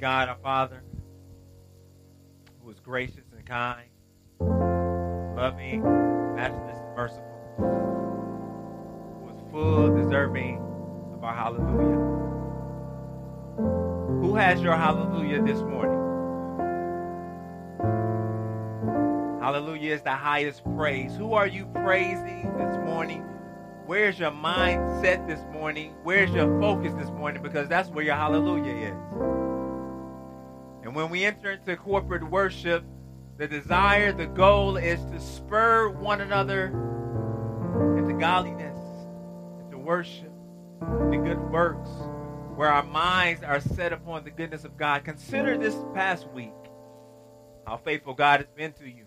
God, our Father, who is gracious and kind, loving, matchless, and merciful, who is full, deserving of our hallelujah. Who has your hallelujah this morning? Hallelujah is the highest praise. Who are you praising this morning? Where's your mindset this morning? Where's your focus this morning? Because that's where your hallelujah is. And when we enter into corporate worship, the desire, the goal is to spur one another into godliness, into worship, into good works, where our minds are set upon the goodness of God. Consider this past week how faithful God has been to you.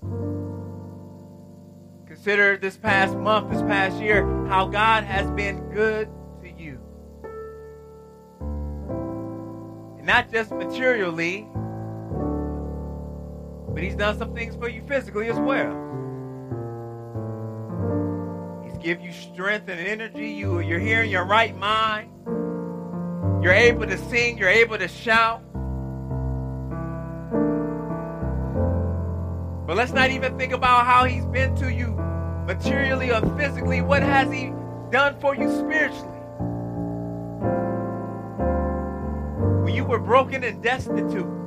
Consider this past month, this past year, how God has been good to you. And not just materially, but He's done some things for you physically as well. He's give you strength and energy. You, you're here in your right mind. You're able to sing. You're able to shout. But let's not even think about how he's been to you materially or physically. What has he done for you spiritually? When you were broken and destitute,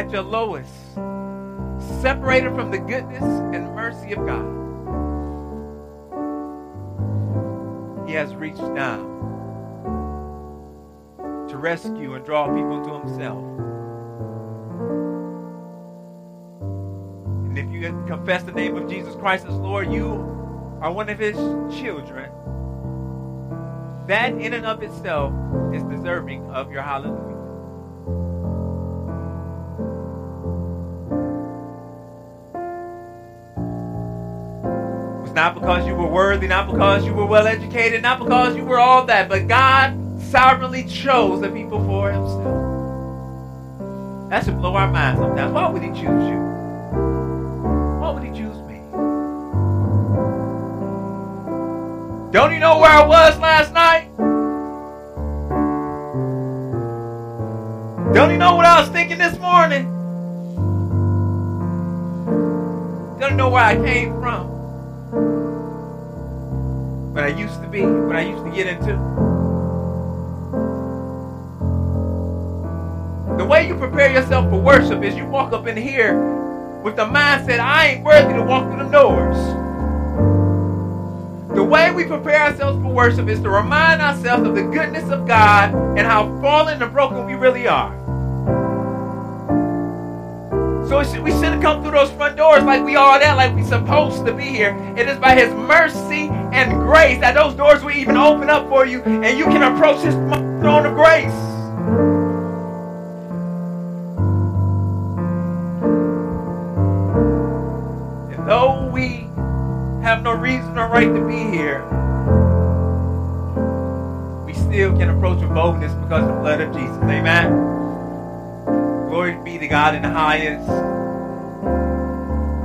at your lowest, separated from the goodness and mercy of God, he has reached down to rescue and draw people to himself. And if you confess the name of Jesus Christ as Lord, you are one of his children. That in and of itself is deserving of your hallelujah. It's not because you were worthy, not because you were well educated, not because you were all that, but God sovereignly chose the people for himself. That should blow our minds sometimes. Why would he choose you? Why would He choose me? Don't you know where I was last night? Don't you know what I was thinking this morning? Don't you know where I came from? What I used to be, what I used to get into. The way you prepare yourself for worship is you walk up in here with the mindset, I ain't worthy to walk through the doors. The way we prepare ourselves for worship is to remind ourselves of the goodness of God and how fallen and broken we really are. So we shouldn't come through those front doors like we are there, like we're supposed to be here. It is by His mercy and grace that those doors will even open up for you and you can approach His throne of grace. And though we have no reason or right to be here, we still can approach with boldness because of the blood of Jesus. Amen. Glory be to God in the highest.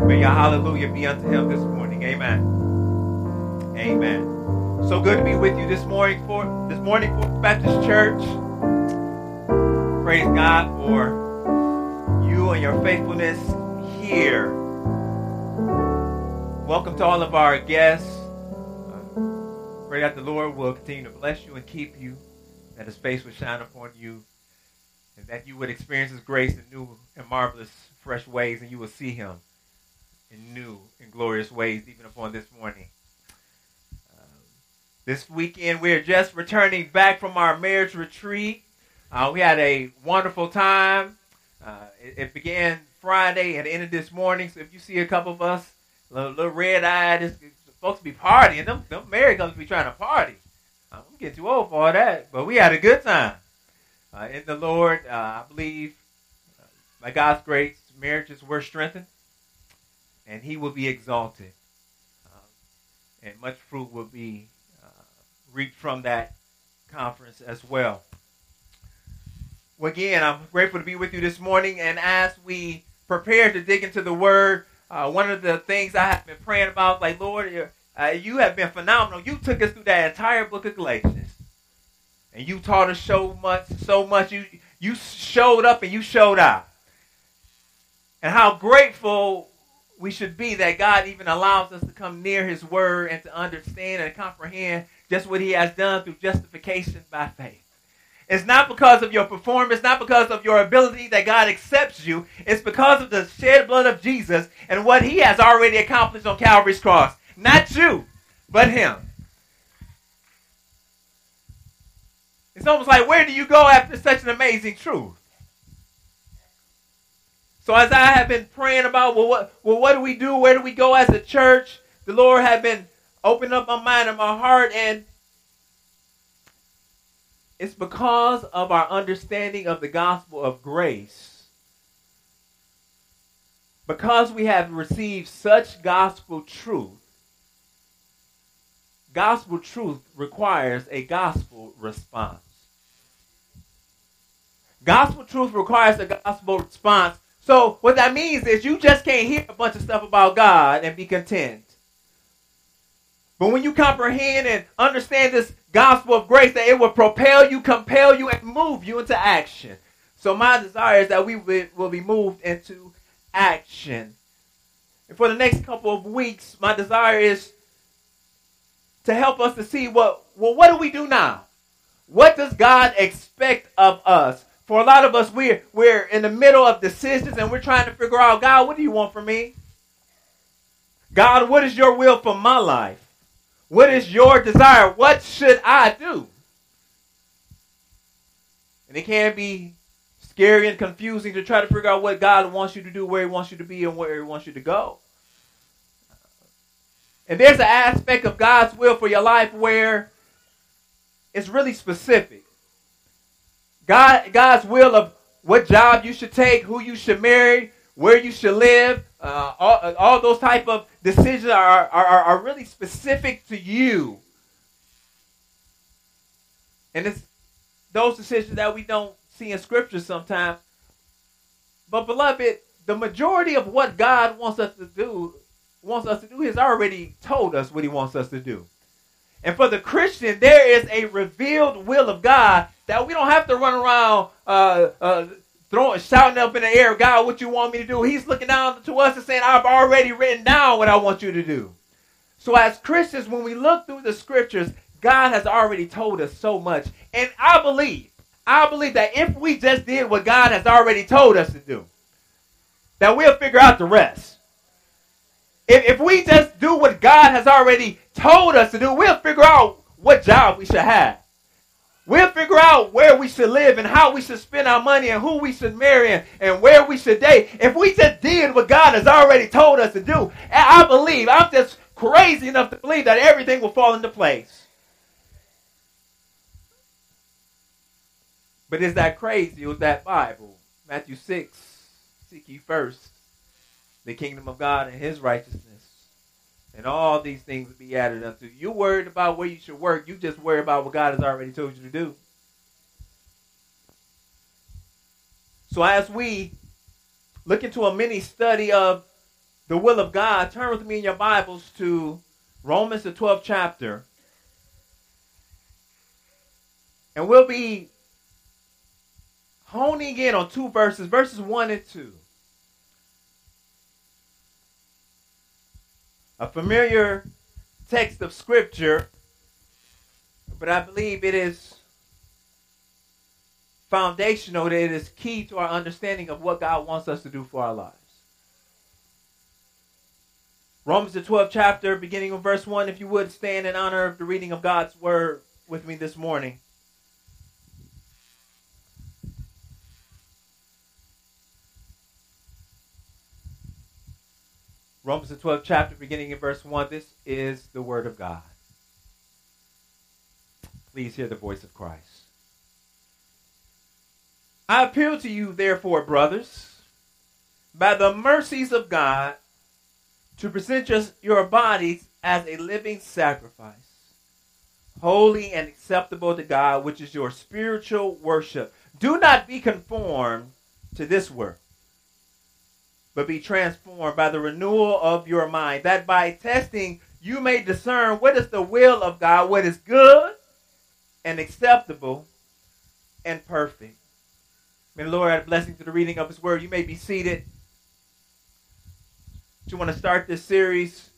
May your hallelujah be unto him this morning. Amen. Amen. So good to be with you this morning for this morning for Baptist Church. Praise God for you and your faithfulness here Welcome to all of our guests. Uh, pray that the Lord will continue to bless you and keep you, that his face will shine upon you, and that you would experience his grace in new and marvelous, fresh ways, and you will see him in new and glorious ways, even upon this morning. Uh, this weekend, we are just returning back from our marriage retreat. Uh, we had a wonderful time. Uh, it, it began Friday and ended this morning. So if you see a couple of us little, little red eyed. Folks be partying. Them, them married couples be trying to party. I'm getting too old for all that, but we had a good time uh, in the Lord. Uh, I believe, uh, by God's grace, marriages were strengthened, and He will be exalted, and much fruit will be uh, reaped from that conference as well. Well, again, I'm grateful to be with you this morning, and as we prepare to dig into the Word. Uh, one of the things I have been praying about, like Lord, uh, you have been phenomenal. You took us through that entire book of Galatians, And you taught us so much, so much. You you showed up and you showed out. And how grateful we should be that God even allows us to come near his word and to understand and comprehend just what he has done through justification by faith. It's not because of your performance, not because of your ability that God accepts you. It's because of the shed blood of Jesus and what he has already accomplished on Calvary's cross. Not you, but him. It's almost like, where do you go after such an amazing truth? So as I have been praying about, well, what, well, what do we do? Where do we go as a church? The Lord had been opening up my mind and my heart, and it's because of our understanding of the gospel of grace. Because we have received such gospel truth, gospel truth requires a gospel response. Gospel truth requires a gospel response. So what that means is you just can't hear a bunch of stuff about God and be content. But when you comprehend and understand this gospel of grace, that it will propel you, compel you, and move you into action. So my desire is that we will be moved into action. And for the next couple of weeks, my desire is to help us to see what well, what do we do now? What does God expect of us? For a lot of us, we're we're in the middle of decisions and we're trying to figure out, God, what do you want from me? God, what is your will for my life? What is your desire? What should I do? And it can be scary and confusing to try to figure out what God wants you to do, where He wants you to be, and where He wants you to go. And there's an aspect of God's will for your life where it's really specific. God, God's will of what job you should take, who you should marry, where you should live, uh, all, all those type of decisions are, are, are really specific to you. And it's those decisions that we don't see in scripture sometimes. But beloved, the majority of what God wants us to do wants us to do, He's already told us what He wants us to do. And for the Christian, there is a revealed will of God that we don't have to run around uh, uh, throwing, shouting up in the air, God, what you want me to do? He's looking down to us and saying, I've already written down what I want you to do. So as Christians, when we look through the scriptures, God has already told us so much. And I believe, I believe that if we just did what God has already told us to do, that we'll figure out the rest. If, if we just do what God has already told us to do, we'll figure out what job we should have. We'll figure out where we should live and how we should spend our money and who we should marry and, and where we should date. If we just did what God has already told us to do, I believe, I'm just crazy enough to believe that everything will fall into place. But is that crazy is that Bible? Matthew 6, seek ye first the kingdom of God and his righteousness. And all these things will be added unto you. You worried about where you should work. You just worry about what God has already told you to do. So as we look into a mini study of the will of God, turn with me in your Bibles to Romans the 12th chapter. And we'll be honing in on two verses, verses 1 and 2. A familiar text of scripture, but I believe it is foundational, that it is key to our understanding of what God wants us to do for our lives. Romans the 12th chapter, beginning with verse 1, if you would stand in honor of the reading of God's word with me this morning. Romans the 12th chapter, beginning in verse 1. This is the word of God. Please hear the voice of Christ. I appeal to you, therefore, brothers, by the mercies of God, to present your, your bodies as a living sacrifice, holy and acceptable to God, which is your spiritual worship. Do not be conformed to this world but be transformed by the renewal of your mind, that by testing you may discern what is the will of God, what is good and acceptable and perfect. May the Lord add a blessing to the reading of His Word. You may be seated. Do you want to start this series,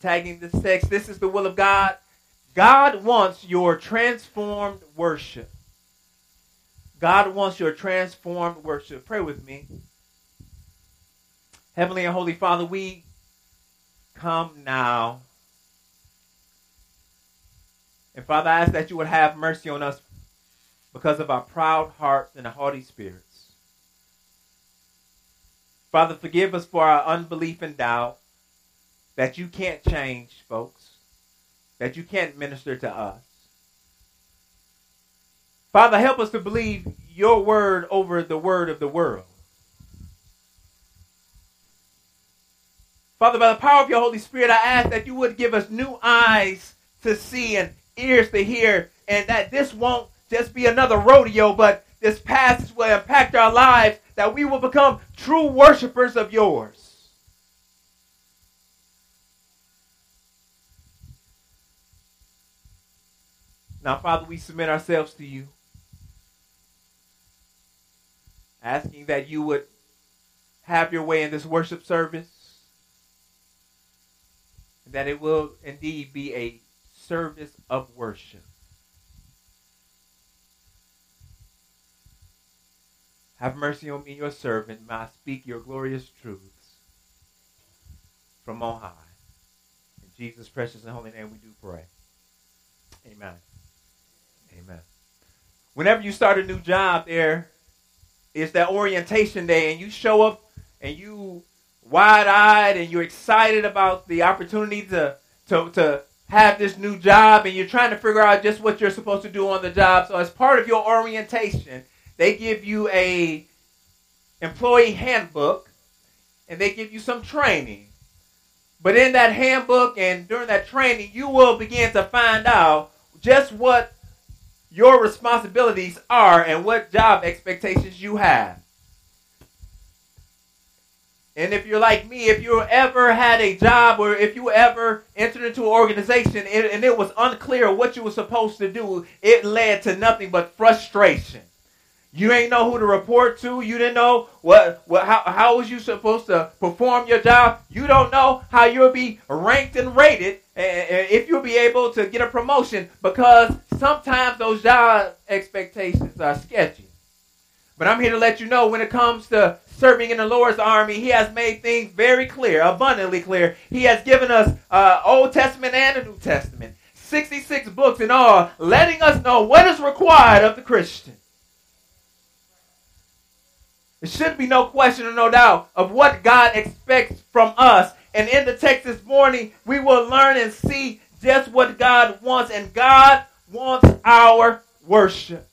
tagging this text. This is the will of God. God wants your transformed worship. God wants your transformed worship. Pray with me. Heavenly and Holy Father, we come now. And Father, I ask that you would have mercy on us because of our proud hearts and haughty spirits. Father, forgive us for our unbelief and doubt that you can't change, folks, that you can't minister to us. Father, help us to believe your word over the word of the world. Father, by the power of your Holy Spirit, I ask that you would give us new eyes to see and ears to hear, and that this won't just be another rodeo, but this passage will impact our lives, that we will become true worshipers of yours. Now, Father, we submit ourselves to you, asking that you would have your way in this worship service that it will indeed be a service of worship. Have mercy on me, your servant. May I speak your glorious truths from on high. In Jesus' precious and holy name we do pray. Amen. Amen. Whenever you start a new job, there is that orientation day, and you show up and you wide-eyed and you're excited about the opportunity to, to, to have this new job and you're trying to figure out just what you're supposed to do on the job. So as part of your orientation, they give you a employee handbook and they give you some training. But in that handbook and during that training, you will begin to find out just what your responsibilities are and what job expectations you have. And if you're like me, if you ever had a job or if you ever entered into an organization and, it was unclear what you were supposed to do, it led to nothing but frustration. You ain't know who to report to. You didn't know what, what how, how was you supposed to perform your job. You don't know how you'll be ranked and rated and if you'll be able to get a promotion because sometimes those job expectations are sketchy. But I'm here to let you know when it comes to serving in the Lord's army, He has made things very clear, abundantly clear. He has given us uh, Old Testament and the New Testament, 66 books in all, letting us know what is required of the Christian. There should be no question or no doubt of what God expects from us. And in the text this morning, we will learn and see just what God wants. And God wants our worship.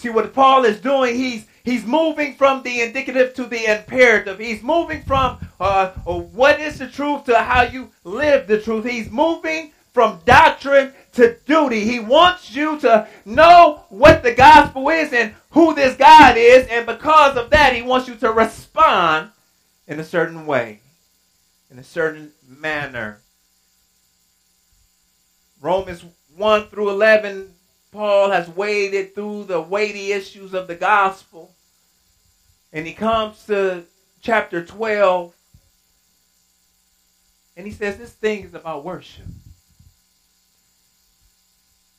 See what Paul is doing, he's he's moving from the indicative to the imperative. He's moving from uh, what is the truth to how you live the truth. He's moving from doctrine to duty. He wants you to know what the gospel is and who this God is, and because of that, he wants you to respond in a certain way, in a certain manner. Romans 1 through 11 Paul has waded through the weighty issues of the gospel. And he comes to chapter 12 and he says this thing is about worship.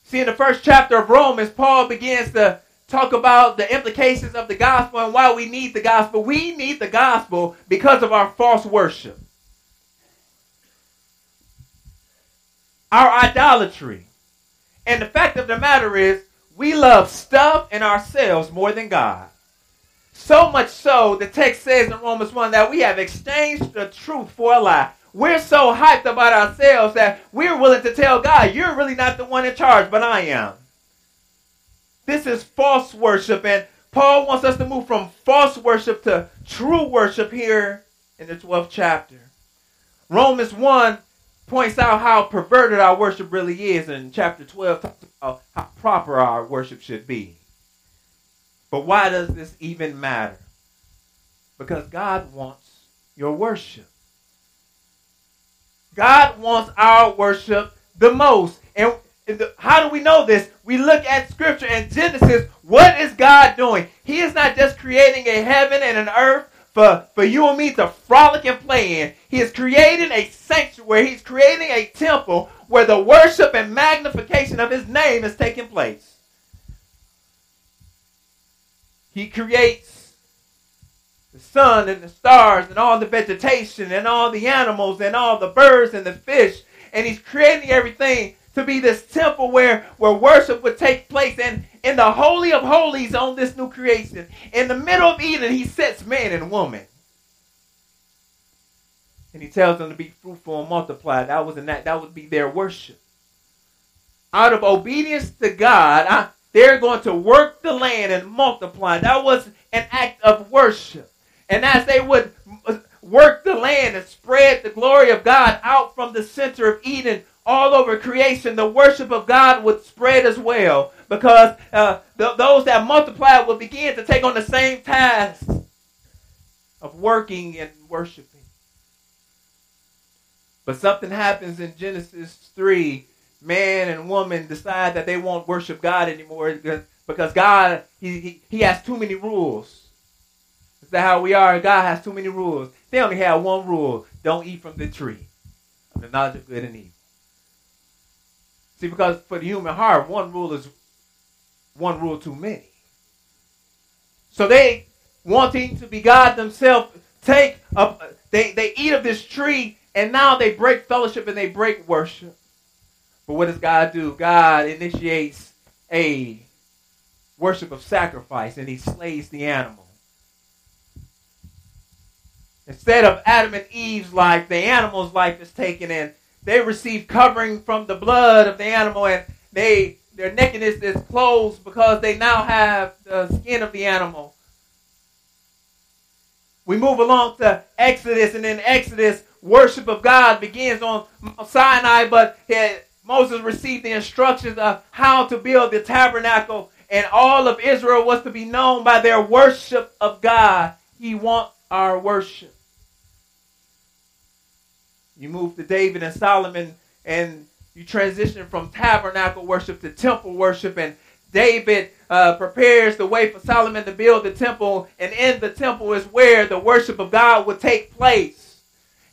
See, in the first chapter of Romans, Paul begins to talk about the implications of the gospel and why we need the gospel. We need the gospel because of our false worship, our idolatry. And the fact of the matter is, we love stuff and ourselves more than God. So much so, the text says in Romans 1 that we have exchanged the truth for a lie. We're so hyped about ourselves that we're willing to tell God, you're really not the one in charge, but I am. This is false worship, and Paul wants us to move from false worship to true worship here in the 12th chapter. Romans 1 points out how perverted our worship really is, and chapter 12 talks about how proper our worship should be. But why does this even matter? Because God wants your worship. God wants our worship the most. And how do we know this? We look at scripture and Genesis. What is God doing? He is not just creating a heaven and an earth for, for you and me to frolic and play in. He is creating a sanctuary. He's creating a temple where the worship and magnification of his name is taking place. He creates the sun and the stars and all the vegetation and all the animals and all the birds and the fish. And he's creating everything to be this temple where, where worship would take place. And in the Holy of Holies on this new creation, in the middle of Eden, he sets man and woman. And he tells them to be fruitful and multiply. That was in that that would be their worship. Out of obedience to God, I, they're going to work the land and multiply. That was an act of worship. And as they would work the land and spread the glory of God out from the center of Eden all over creation, the worship of God would spread as well because uh, th- those that multiply would begin to take on the same task of working and worshiping. But something happens in Genesis 3. Man and woman decide that they won't worship God anymore because, God, he, he, he has too many rules. Is that how we are? God has too many rules. They only have one rule don't eat from the tree of the knowledge of good and evil. See, because for the human heart, one rule is one rule too many. So they, wanting to be God themselves, take up, they, they eat of this tree, and now they break fellowship and they break worship. But what does God do? God initiates a worship of sacrifice, and he slays the animal. Instead of Adam and Eve's life, the animal's life is taken in they receive covering from the blood of the animal and they their nakedness is closed because they now have the skin of the animal. We move along to Exodus, and in Exodus, worship of God begins on Sinai, but Moses received the instructions of how to build the tabernacle, and all of Israel was to be known by their worship of God. He wants our worship. You move to David and Solomon, and you transition from tabernacle worship to temple worship. And David uh, prepares the way for Solomon to build the temple, and in the temple is where the worship of God would take place.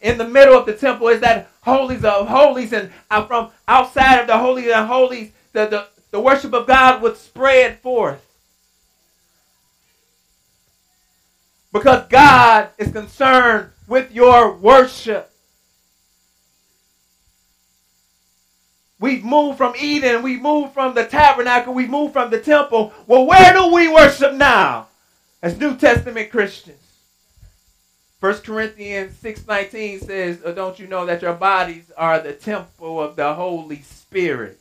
In the middle of the temple is that holies of holies, and from outside of the holies of holies, the, the, the worship of God would spread forth. Because God is concerned with your worship. We've moved from Eden. We've moved from the tabernacle. We've moved from the temple. Well, where do we worship now as New Testament Christians? 1 Corinthians 6.19 says, oh, don't you know that your bodies are the temple of the Holy Spirit?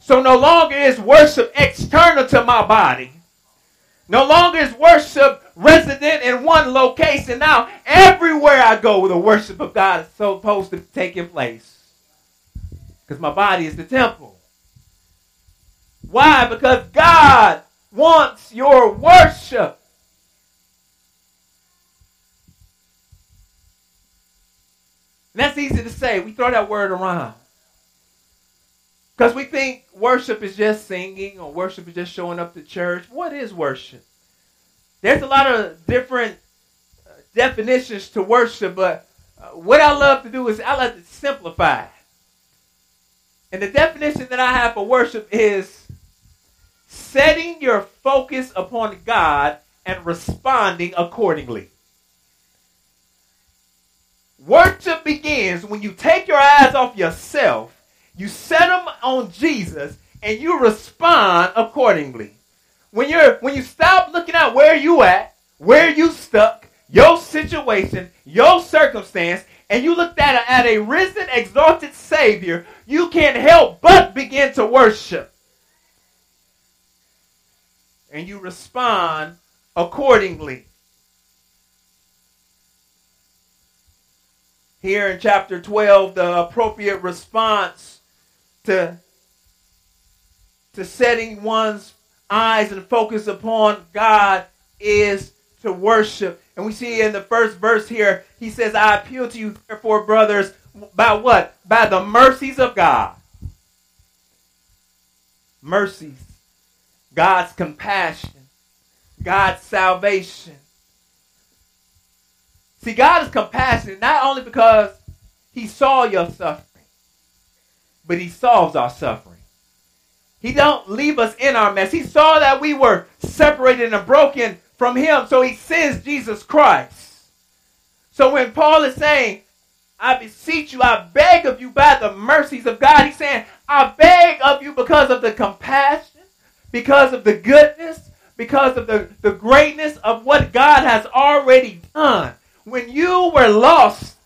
So no longer is worship external to my body. No longer is worship resident in one location. Now, everywhere I go, the worship of God is supposed to be taking place. Because my body is the temple. Why? Because God wants your worship. And that's easy to say. We throw that word around. Because we think worship is just singing or worship is just showing up to church. What is worship? There's a lot of different uh, definitions to worship, but uh, what I love to do is I like to simplify. And the definition that I have for worship is setting your focus upon God and responding accordingly. Worship begins when you take your eyes off yourself, you set them on Jesus, and you respond accordingly. When you're when you stop looking at where you at, where you stuck, your situation, your circumstance, and you look at a, at a risen, exalted Savior, you can't help but begin to worship. And you respond accordingly. Here in chapter 12, the appropriate response to, to setting one's eyes and focus upon God is to worship. And we see in the first verse here, he says, I appeal to you, therefore, brothers, by what? By the mercies of God. Mercies. God's compassion. God's salvation. See, God is compassionate not only because he saw your suffering, but he solves our suffering. He don't leave us in our mess. He saw that we were separated and broken from him, so he sends Jesus Christ. So when Paul is saying, I beseech you, I beg of you by the mercies of God, he's saying, I beg of you because of the compassion, because of the goodness, because of the, the greatness of what God has already done. When you were lost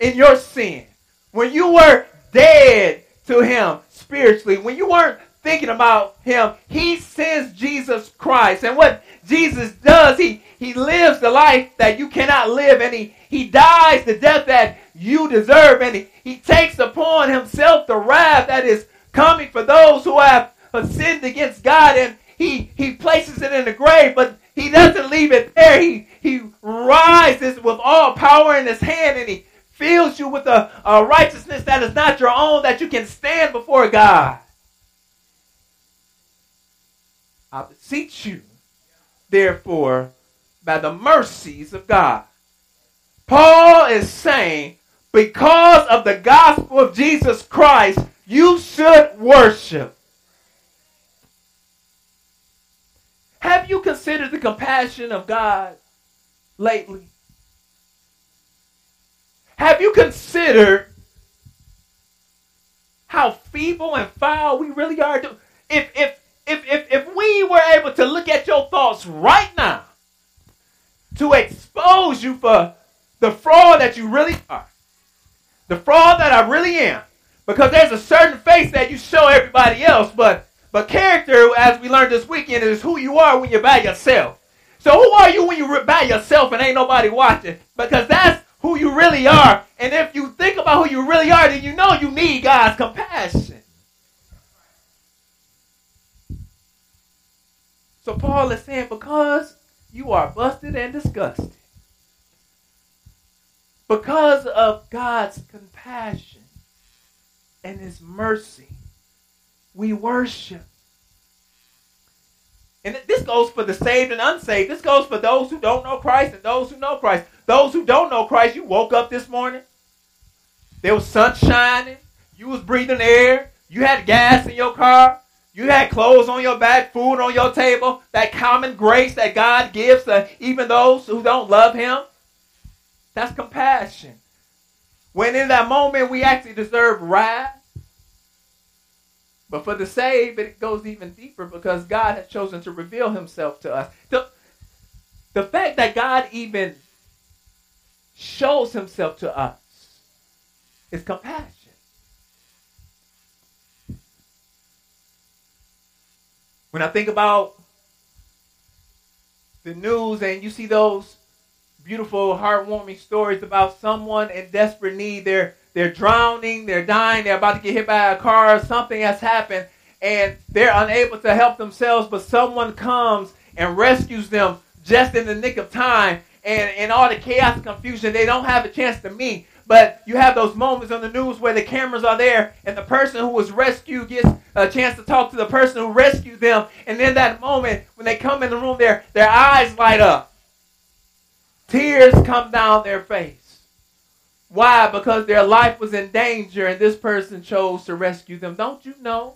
in your sin, when you were dead to Him spiritually, when you weren't thinking about Him, He sends Jesus Christ. And what Jesus does, He, he lives the life that you cannot live, and He, he dies the death that you deserve, and He, he takes upon Himself the wrath that is coming for those who have sinned against God, and He, he places it in the grave, but He doesn't leave it there. He, he rises with all power in His hand, and He fills you with a, a righteousness that is not your own, that you can stand before God. I beseech you, therefore, by the mercies of God. Paul is saying, because of the gospel of Jesus Christ, you should worship. Have you considered the compassion of God lately? Have you considered how feeble and foul we really are? If, if, if, if, if we were able to look at your thoughts right now to expose you for the fraud that you really are, the fraud that I really am, because there's a certain face that you show everybody else, but but character, as we learned this weekend, is who you are when you're by yourself. So who are you when you're by yourself and ain't nobody watching? Because that's who you really are. And if you think about who you really are, then you know you need God's compassion. So Paul is saying, because you are busted and disgusted, because of God's compassion and his mercy, we worship. And this goes for the saved and unsaved. This goes for those who don't know Christ and those who know Christ. Those who don't know Christ, you woke up this morning. There was sun shining. You was breathing air. You had gas in your car. You had clothes on your back, food on your table. That common grace that God gives to even those who don't love Him. That's compassion. When in that moment we actually deserve wrath. But for the saved, it goes even deeper because God has chosen to reveal Himself to us. The, the fact that God even shows himself to us is compassion. When I think about the news and you see those beautiful, heartwarming stories about someone in desperate need, they're they're drowning, they're dying, they're about to get hit by a car, something has happened, and they're unable to help themselves, but someone comes and rescues them just in the nick of time and in all the chaos and confusion, they don't have a chance to meet. But you have those moments on the news where the cameras are there and the person who was rescued gets a chance to talk to the person who rescued them. And in that moment, when they come in the room, their, their eyes light up. Tears come down their face. Why? Because their life was in danger and this person chose to rescue them. Don't you know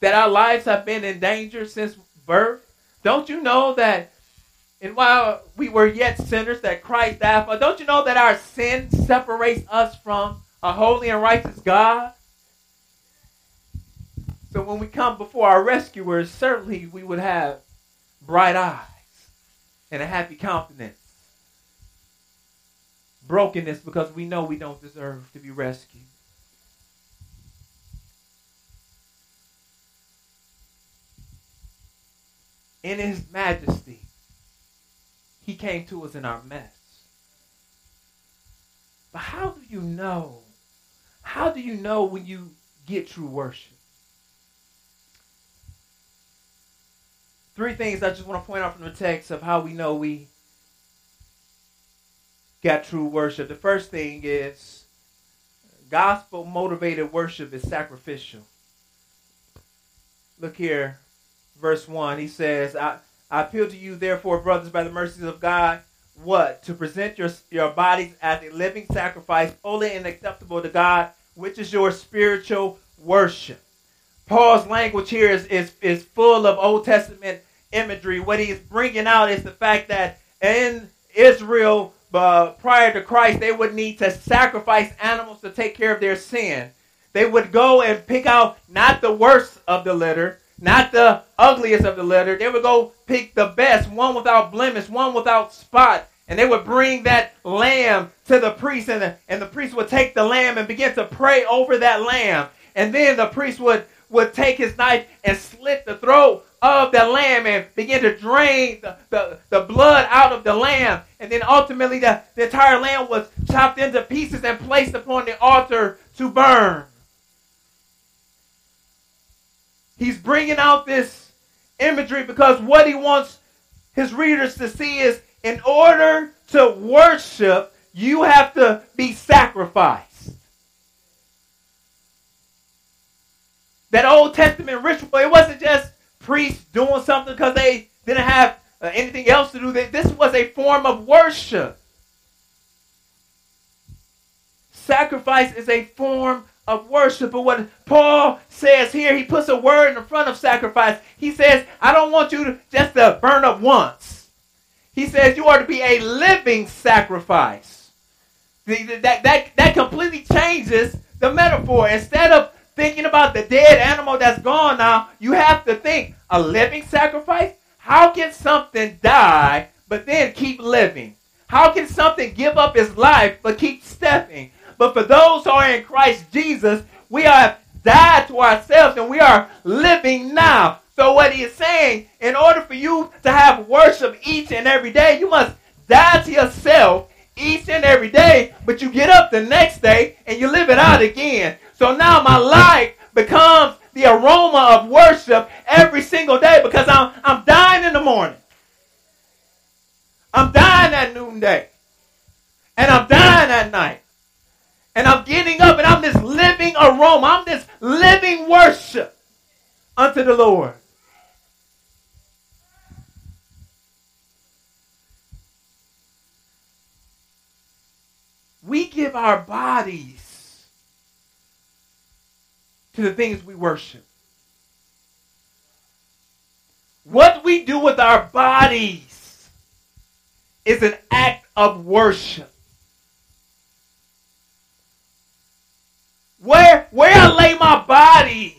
that our lives have been in danger since birth? Don't you know that and while we were yet sinners, that Christ died for. Don't you know that our sin separates us from a holy and righteous God? So when we come before our rescuers, certainly we would have bright eyes and a happy countenance. Brokenness because we know we don't deserve to be rescued. In his majesty, he came to us in our mess. But how do you know? How do you know when you get true worship? Three things I just want to point out from the text of how we know we got true worship. The first thing is gospel motivated worship is sacrificial. Look here, verse 1. He says, I, I appeal to you, therefore, brothers, by the mercies of God, what? To present your, your bodies as a living sacrifice, holy and acceptable to God, which is your spiritual worship. Paul's language here is, is, is full of Old Testament imagery. What he's bringing out is the fact that in Israel, uh, prior to Christ, they would need to sacrifice animals to take care of their sin. They would go and pick out not the worst of the litter, not the ugliest of the litter. They would go pick the best, one without blemish, one without spot. And they would bring that lamb to the priest, and the, and the priest would take the lamb and begin to pray over that lamb. And then the priest would, would take his knife and slit the throat of the lamb and begin to drain the, the, the blood out of the lamb. And then ultimately, the, the entire lamb was chopped into pieces and placed upon the altar to burn. He's bringing out this imagery because what he wants his readers to see is in order to worship, you have to be sacrificed. That Old Testament ritual, it wasn't just priests doing something because they didn't have uh, anything else to do. This was a form of worship. Sacrifice is a form of worship. But what Paul says here, he puts a word in front of sacrifice. He says, I don't want you to just to burn up once. He says you are to be a living sacrifice. That, that, that completely changes the metaphor. Instead of thinking about the dead animal that's gone now, you have to think a living sacrifice? How can something die but then keep living? How can something give up its life but keep stepping? But for those who are in Christ Jesus, we are died to ourselves and we are living now. So what he is saying, in order for you to have worship each and every day, you must die to yourself each and every day, but you get up the next day and you live it out again. So now my life becomes the aroma of worship every single day because I'm, I'm dying in the morning. I'm dying at noonday. And I'm dying at night. And I'm getting up and I'm this living aroma. I'm this living worship unto the Lord. We give our bodies to the things we worship. What we do with our bodies is an act of worship. Where, where I lay my body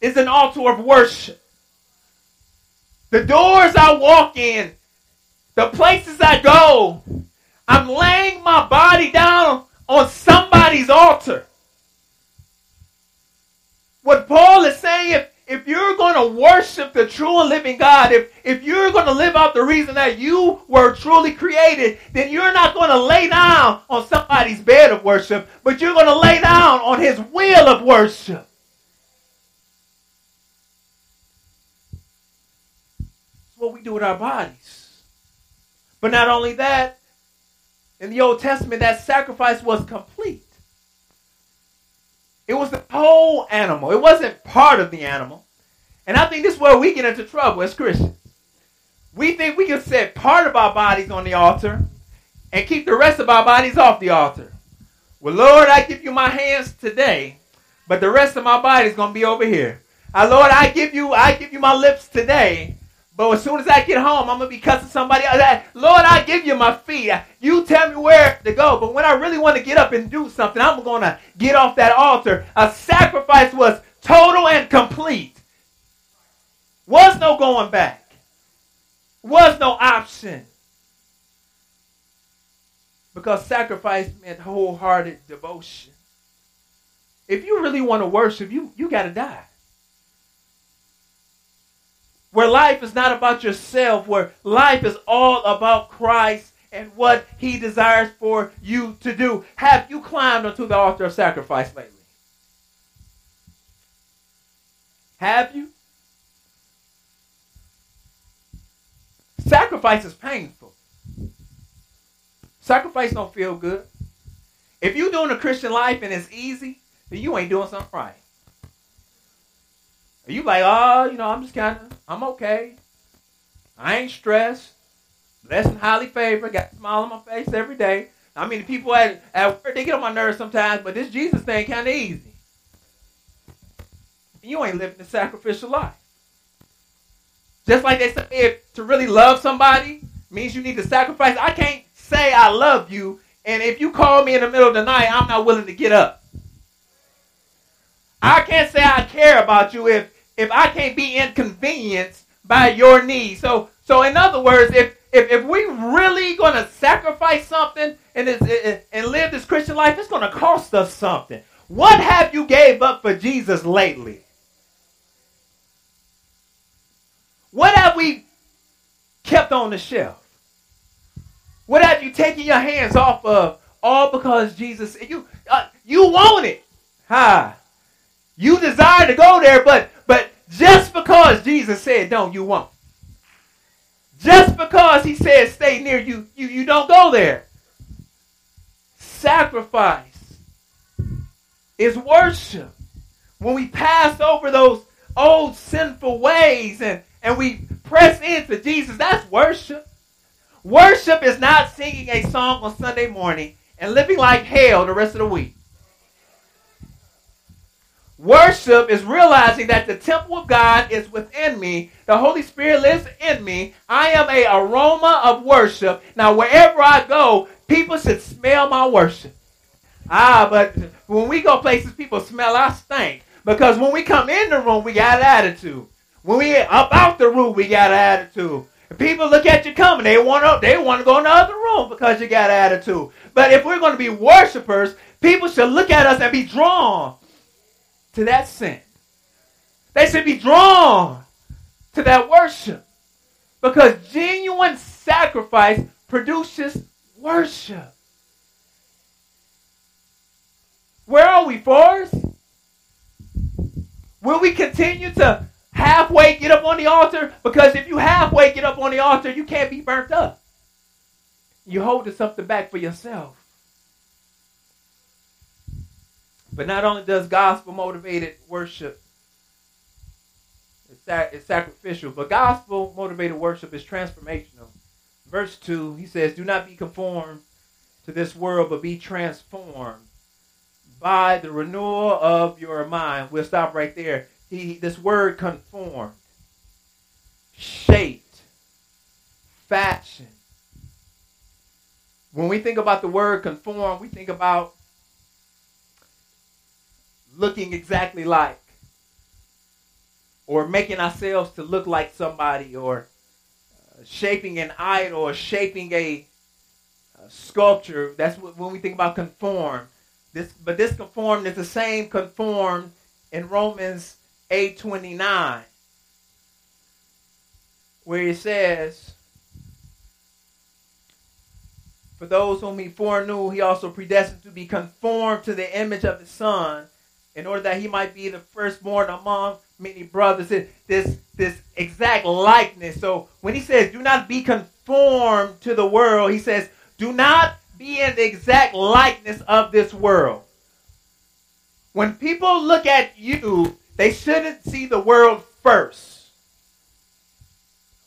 is an altar of worship. The doors I walk in, the places I go, I'm laying my body down on somebody's altar. What Paul is saying, if, you're going to worship the true and living God, if, if you're going to live out the reason that you were truly created, then you're not going to lay down on somebody's bed of worship, but you're going to lay down on his wheel of worship. That's what we do with our bodies. But not only that, in the Old Testament, that sacrifice was complete. It was the whole animal. It wasn't part of the animal. And I think this is where we get into trouble as Christians. We think we can set part of our bodies on the altar and keep the rest of our bodies off the altar. Well, Lord, I give you my hands today, but the rest of my body is going to be over here. Uh, Lord, I give you, I give you my lips today, but as soon as I get home, I'm gonna be cussing somebody else. Lord, I give you my feet. You tell me where to go. But when I really want to get up and do something, I'm gonna get off that altar. A sacrifice was total and complete. Was no going back. Was no option. Because sacrifice meant wholehearted devotion. If you really want to worship, you, you got to die where life is not about yourself, where life is all about Christ and what he desires for you to do. Have you climbed onto the altar of sacrifice lately? Have you? Sacrifice is painful. Sacrifice don't feel good. If you're doing a Christian life and it's easy, then you ain't doing something right. You like, oh, you know, I'm just kind of, I'm okay. I ain't stressed. Blessed and highly favored. Got a smile on my face every day. I mean, the people at, at work, they get on my nerves sometimes, but this Jesus thing kind of easy. You ain't living the sacrificial life. Just like they say, if to really love somebody means you need to sacrifice. I can't say I love you, and if you call me in the middle of the night, I'm not willing to get up. I can't say I care about you if if I can't be inconvenienced by your needs. So so in other words, if if, if we really going to sacrifice something and, and live this Christian life, it's going to cost us something. What have you gave up for Jesus lately? What have we kept on the shelf? What have you taken your hands off of? All because Jesus, you uh, you want it. Ha. You desire to go there, but just because Jesus said don't, you won't. Just because he said stay near you, you, you don't go there. Sacrifice is worship. When we pass over those old sinful ways and, and we press into Jesus, that's worship. Worship is not singing a song on Sunday morning and living like hell the rest of the week. Worship is realizing that the temple of God is within me. The Holy Spirit lives in me. I am a aroma of worship. Now, wherever I go, people should smell my worship. Ah, but when we go places, people smell our stink. Because when we come in the room, we got an attitude. When we up out the room, we got an attitude. People look at you coming, they want to they want to go in the other room because you got an attitude. But if we're going to be worshipers, people should look at us and be drawn to that sin. They should be drawn to that worship. Because genuine sacrifice produces worship. Where are we, Forrest? Will we continue to halfway get up on the altar? Because if you halfway get up on the altar, you can't be burnt up. You're holding something back for yourself. But not only does gospel motivated worship it's, sacrificial, but gospel motivated worship is transformational. Verse 2, he says, Do not be conformed to this world, but be transformed by the renewal of your mind. We'll stop right there. He, this word conformed, shaped, fashion. When we think about the word conform, we think about looking exactly like or making ourselves to look like somebody or uh, shaping an idol or shaping a, a sculpture. That's what, when we think about conform. This but this conform is the same conform in romans 8.29 where it says for those whom he foreknew he also predestined to be conformed to the image of his son in order that he might be the firstborn among many brothers. This this exact likeness. So when he says, "Do not be conformed to the world," he says, "Do not be in the exact likeness of this world." When people look at you, they shouldn't see the world first.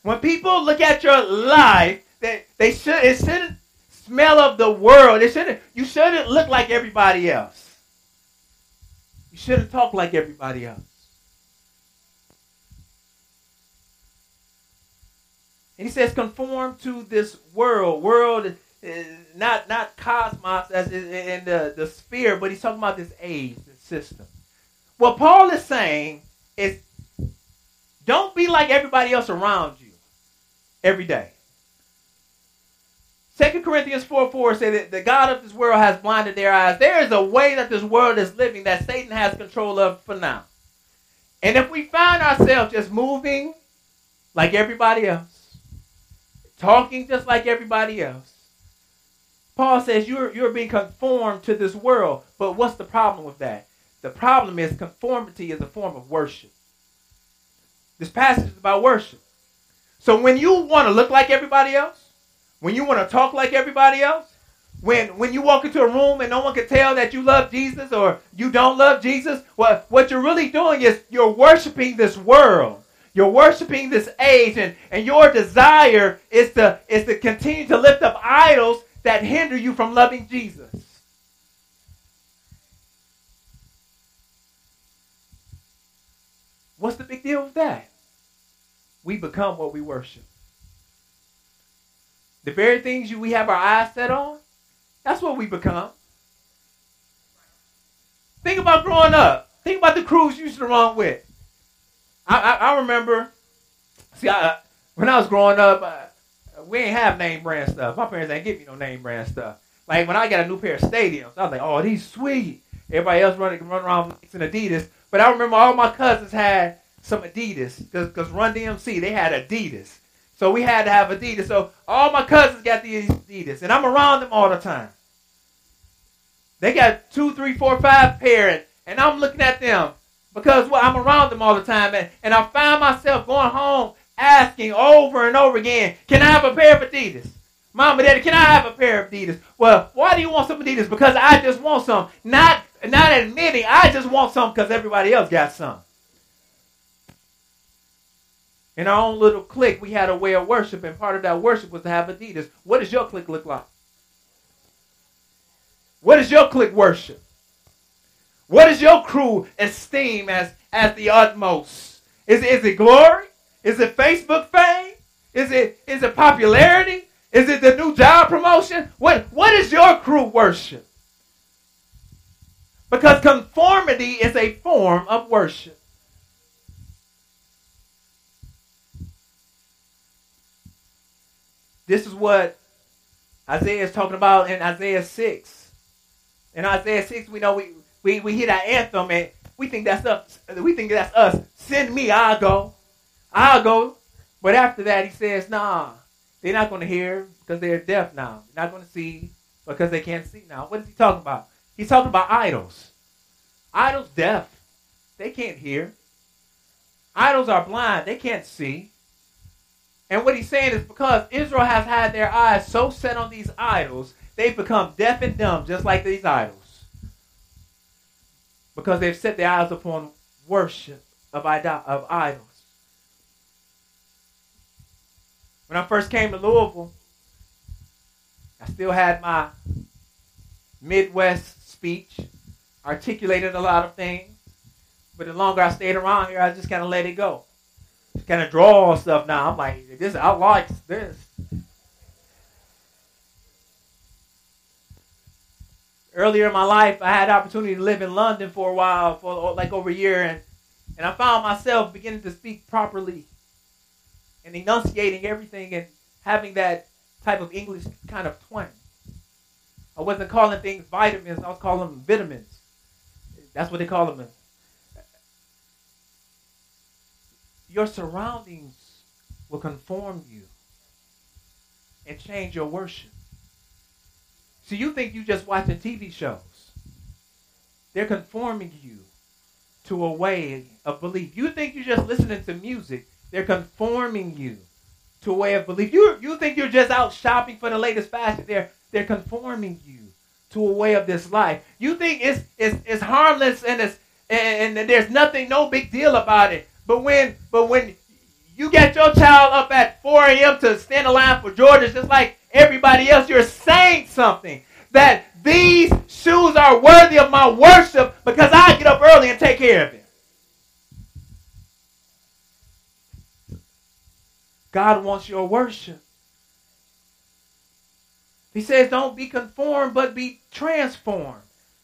When people look at your life, they, they should it shouldn't smell of the world. It shouldn't you shouldn't look like everybody else. You shouldn't talk like everybody else. And he says, conform to this world. World not not cosmos as in the, the sphere, but he's talking about this age, this system. What Paul is saying is don't be like everybody else around you every day. Second Corinthians 4 4 says that the God of this world has blinded their eyes. There is a way that this world is living that Satan has control of for now. And if we find ourselves just moving like everybody else, talking just like everybody else, Paul says you're, you're being conformed to this world. But what's the problem with that? The problem is conformity is a form of worship. This passage is about worship. So when you want to look like everybody else, when you want to talk like everybody else, When when you walk into a room and no one can tell that you love Jesus or you don't love Jesus, what what you're really doing is you're worshiping this world. You're worshiping this age, and, and your desire is to is to continue to lift up idols that hinder you from loving Jesus. What's the big deal with that? We become what we worship. The very things you, we have our eyes set on, that's what we become. Think about growing up. Think about the crews you used to run with. I, I, I remember, see, I, when I was growing up, uh, we ain't have name brand stuff. My parents ain't give me no name brand stuff. Like when I got a new pair of stadiums, I was like, oh, these sweet. Everybody else running run around in Adidas. But I remember all my cousins had some Adidas because Run DMC they had Adidas. So we had to have Adidas. So all my cousins got these Adidas, and I'm around them all the time. They got two, three, four, five pair, and, and I'm looking at them because well, I'm around them all the time, and, and I find myself going home asking over and over again, "Can I have a pair of Adidas?" Mama, Daddy, can I have a pair of Adidas? Well, why do you want some Adidas? Because I just want some. Not not admitting I just want some because everybody else got some. In our own little clique, we had a way of worship, and part of that worship was to have Adidas. What does your clique look like? What does your clique worship? What does your crew esteem as, as the utmost? Is, is it glory? Is it Facebook fame? Is it is it popularity? Is it the new job promotion? What what is your crew worship? Because conformity is a form of worship. This is what Isaiah is talking about in Isaiah 6. In Isaiah 6, we know we, we, we hear that anthem and we think that's us. We think that's us. Send me, I'll go. I'll go. But after that, he says, nah, they're not going to hear because they're deaf now. They're not going to see because they can't see now. What is he talking about? He's talking about idols. Idols deaf. They can't hear. Idols are blind. They can't see. And what he's saying is because Israel has had their eyes so set on these idols, they've become deaf and dumb just like these idols. Because they've set their eyes upon worship of, of idols. When I first came to Louisville, I still had my Midwest speech, articulated a lot of things. But the longer I stayed around here, I just kind of let it go kind of draw stuff now. I'm like, this I like this. Earlier in my life, I had opportunity to live in London for a while, for like over a year, and and I found myself beginning to speak properly and enunciating everything and having that type of English kind of twang. I wasn't calling things vitamins; I was calling them vitamins. That's what they call them Your surroundings will conform you and change your worship. So you think you just watching TV shows. They're conforming you to a way of belief. You think you're just listening to music. They're conforming you to a way of belief. You, you think you're just out shopping for the latest fashion. They're, they're conforming you to a way of this life. You think it's, it's, it's harmless and, it's, and, and there's nothing, no big deal about it. But when but when you get your child up at 4 a.m. to stand in line for Jordans, just like everybody else, you're saying something that these shoes are worthy of my worship because I get up early and take care of it. God wants your worship. He says, don't be conformed, but be transformed.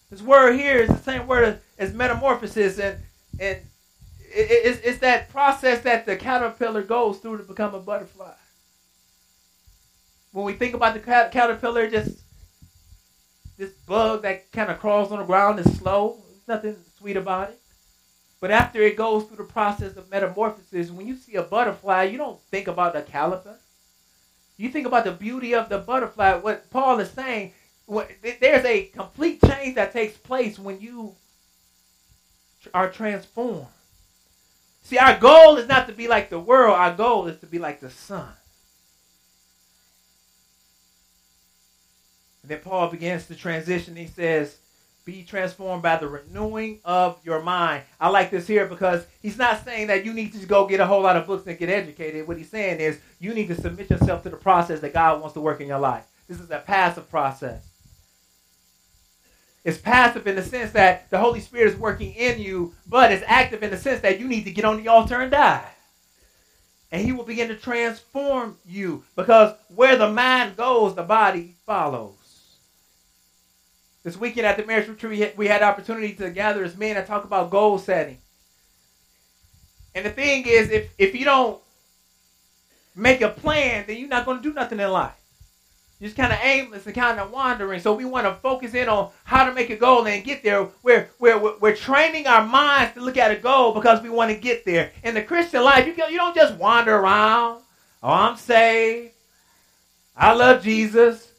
This word here is the same word as metamorphosis. And, and it's, it's that process that the caterpillar goes through to become a butterfly. When we think about the caterpillar, just this bug that kind of crawls on the ground is slow. There's nothing sweet about it. But after it goes through the process of metamorphosis, when you see a butterfly, you don't think about the caliper. You think about the beauty of the butterfly. What Paul is saying, there's a complete change that takes place when you are transformed. See, our goal is not to be like the world, our goal is to be like the Son. And then Paul begins to transition. He says, be transformed by the renewing of your mind. I like this here because he's not saying that you need to go get a whole lot of books and get educated. What he's saying is you need to submit yourself to the process that God wants to work in your life. This is a passive process. It's passive in the sense that the Holy Spirit is working in you, but it's active in the sense that you need to get on the altar and die. And he will begin to transform you because where the mind goes, the body follows. This weekend at the marriage retreat, we had opportunity to gather as men and talk about goal setting. And the thing is, if, if you don't make a plan, then you're not going to do nothing in life. Just kind of aimless and kind of wandering. So we want to focus in on how to make a goal and get there. We're, we're, we're training our minds to look at a goal because we want to get there. In the Christian life, you, you don't just wander around. Oh, I'm saved. I love Jesus.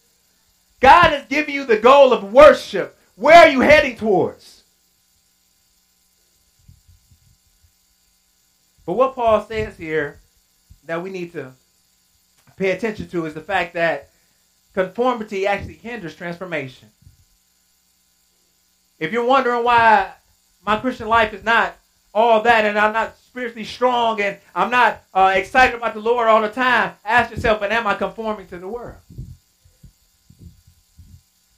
God has given you the goal of worship. Where are you heading towards? But what Paul says here that we need to pay attention to is the fact that conformity actually hinders transformation. If you're wondering why my Christian life is not all that and I'm not spiritually strong and I'm not uh, excited about the Lord all the time, ask yourself, and am I conforming to the world?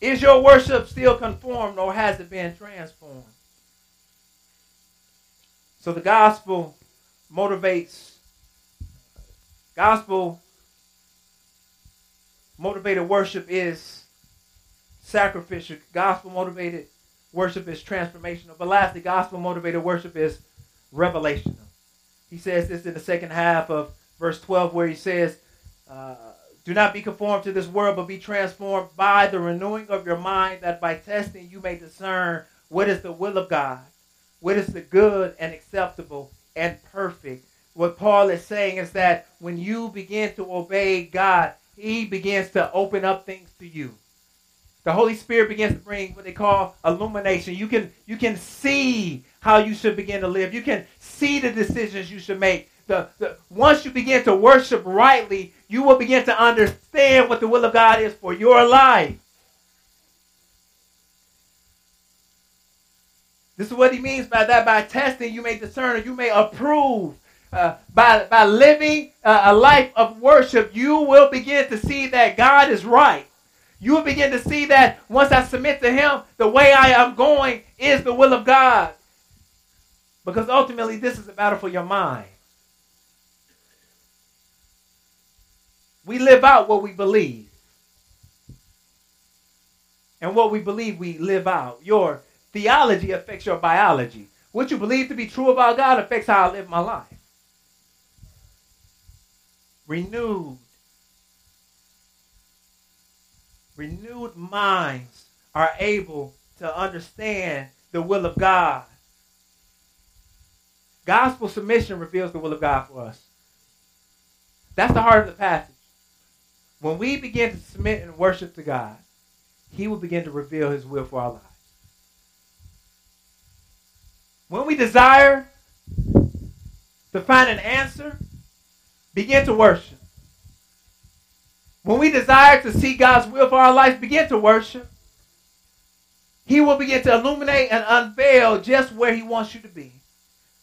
Is your worship still conformed or has it been transformed? So the gospel motivates, gospel motivated worship is sacrificial. Gospel motivated worship is transformational. But lastly, gospel motivated worship is revelational. He says this in the second half of verse 12, where he says, uh, do not be conformed to this world, but be transformed by the renewing of your mind, that by testing you may discern what is the will of God, what is the good and acceptable and perfect. What Paul is saying is that when you begin to obey God, He begins to open up things to you. The Holy Spirit begins to bring what they call illumination. You can you can see how you should begin to live. You can see the decisions you should make. The, the, once you begin to worship rightly, you will begin to understand what the will of God is for your life. This is what he means by that. By testing, you may discern, or you may approve. Uh, by, by living uh, a life of worship, you will begin to see that God is right. You will begin to see that once I submit to Him, the way I am going is the will of God. Because ultimately, this is a battle for your mind. We live out what we believe. And what we believe, we live out. Your theology affects your biology. What you believe to be true about God affects how I live my life. Renewed. Renewed minds are able to understand the will of God. Gospel submission reveals the will of God for us. That's the heart of the passage. When we begin to submit and worship to God, He will begin to reveal His will for our lives. When we desire to find an answer, begin to worship. When we desire to see God's will for our life, begin to worship. He will begin to illuminate and unveil just where He wants you to be.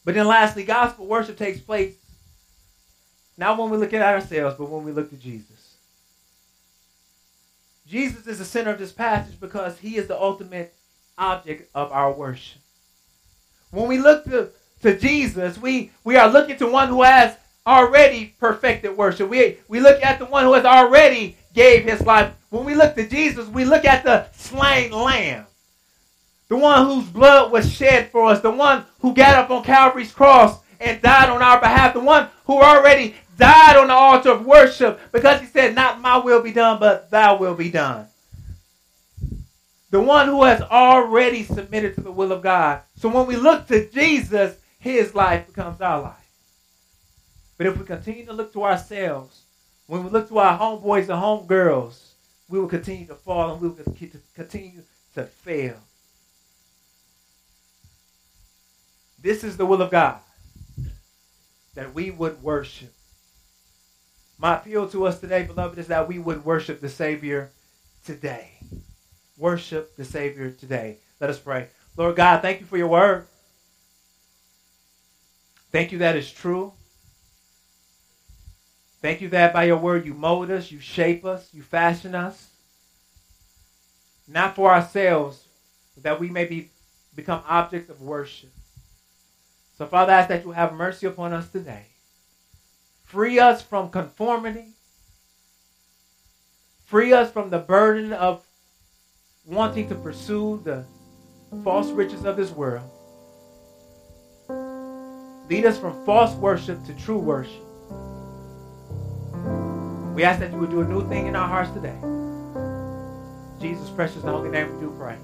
But then, lastly, gospel worship takes place not when we look at ourselves, but when we look to Jesus. Jesus is the center of this passage because he is the ultimate object of our worship. When we look to, to Jesus, we, we are looking to one who has already perfected worship. We, we look at the one who has already gave his life. When we look to Jesus, we look at the slain lamb. The one whose blood was shed for us. The one who got up on Calvary's cross and died on our behalf. The one who already died on the altar of worship because he said, Not my will be done, but thy will be done. The one who has already submitted to the will of God. So when we look to Jesus, his life becomes our life. But if we continue to look to ourselves, when we look to our homeboys and homegirls, we will continue to fall and we will continue to fail. This is the will of God that we would worship my appeal to us today, beloved, is that we would worship the Savior today. Worship the Savior today. Let us pray. Lord God, thank you for your word. Thank you that it's true. Thank you that by your word you mold us, you shape us, you fashion us. Not for ourselves, but that we may be, become objects of worship. So, Father, I ask that you have mercy upon us today. Free us from conformity. Free us from the burden of wanting to pursue the false riches of this world. Lead us from false worship to true worship. We ask that you would do a new thing in our hearts today. Jesus' precious and holy name we do pray.